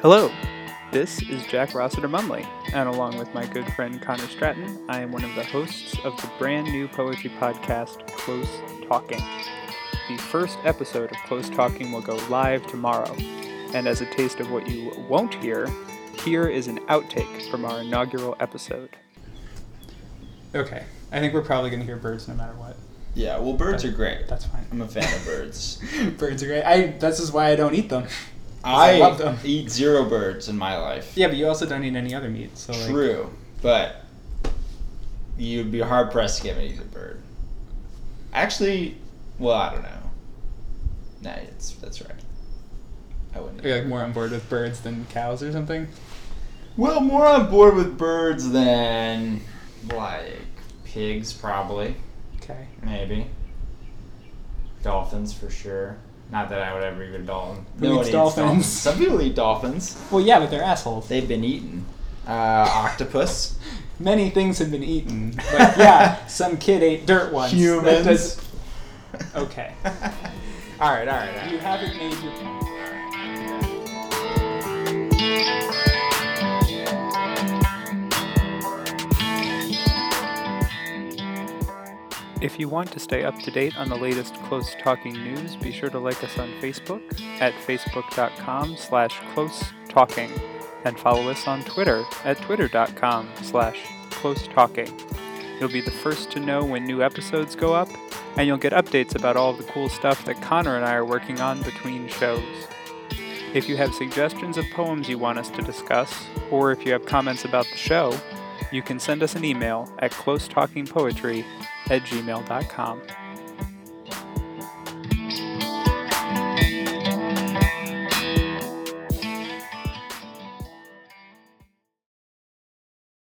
Hello, this is Jack Rossiter Munley, and along with my good friend Connor Stratton, I am one of the hosts of the brand new poetry podcast, Close Talking. The first episode of Close Talking will go live tomorrow, and as a taste of what you won't hear, here is an outtake from our inaugural episode. Okay, I think we're probably going to hear birds no matter what. Yeah, well, birds are great. That's fine. I'm a fan of birds. birds are great. I. This is why I don't eat them. I, I love them. eat zero birds in my life. Yeah, but you also don't eat any other meat. So like, True, but you'd be hard pressed to get me to eat a bird. Actually, well, I don't know. Nah, it's that's right. I wouldn't. Are you like more on board with birds than cows or something? Well, more on board with birds than like pigs, probably. Okay. Maybe. Dolphins for sure. Not that I would ever eat a dolphin. Who No eats one dolphins? Some people eat dolphins. Well, yeah, but they're assholes. They've been eaten. Uh, octopus. Many things have been eaten, but yeah, some kid ate dirt once. That Humans. does- Okay. All right, all right. All You haven't made your point. If you want to stay up to date on the latest Close Talking news, be sure to like us on Facebook at facebook.com slash close talking and follow us on Twitter at twitter.com slash close talking. You'll be the first to know when new episodes go up, and you'll get updates about all the cool stuff that Connor and I are working on between shows. If you have suggestions of poems you want us to discuss, or if you have comments about the show, you can send us an email at closetalkingpoetry at gmail.com.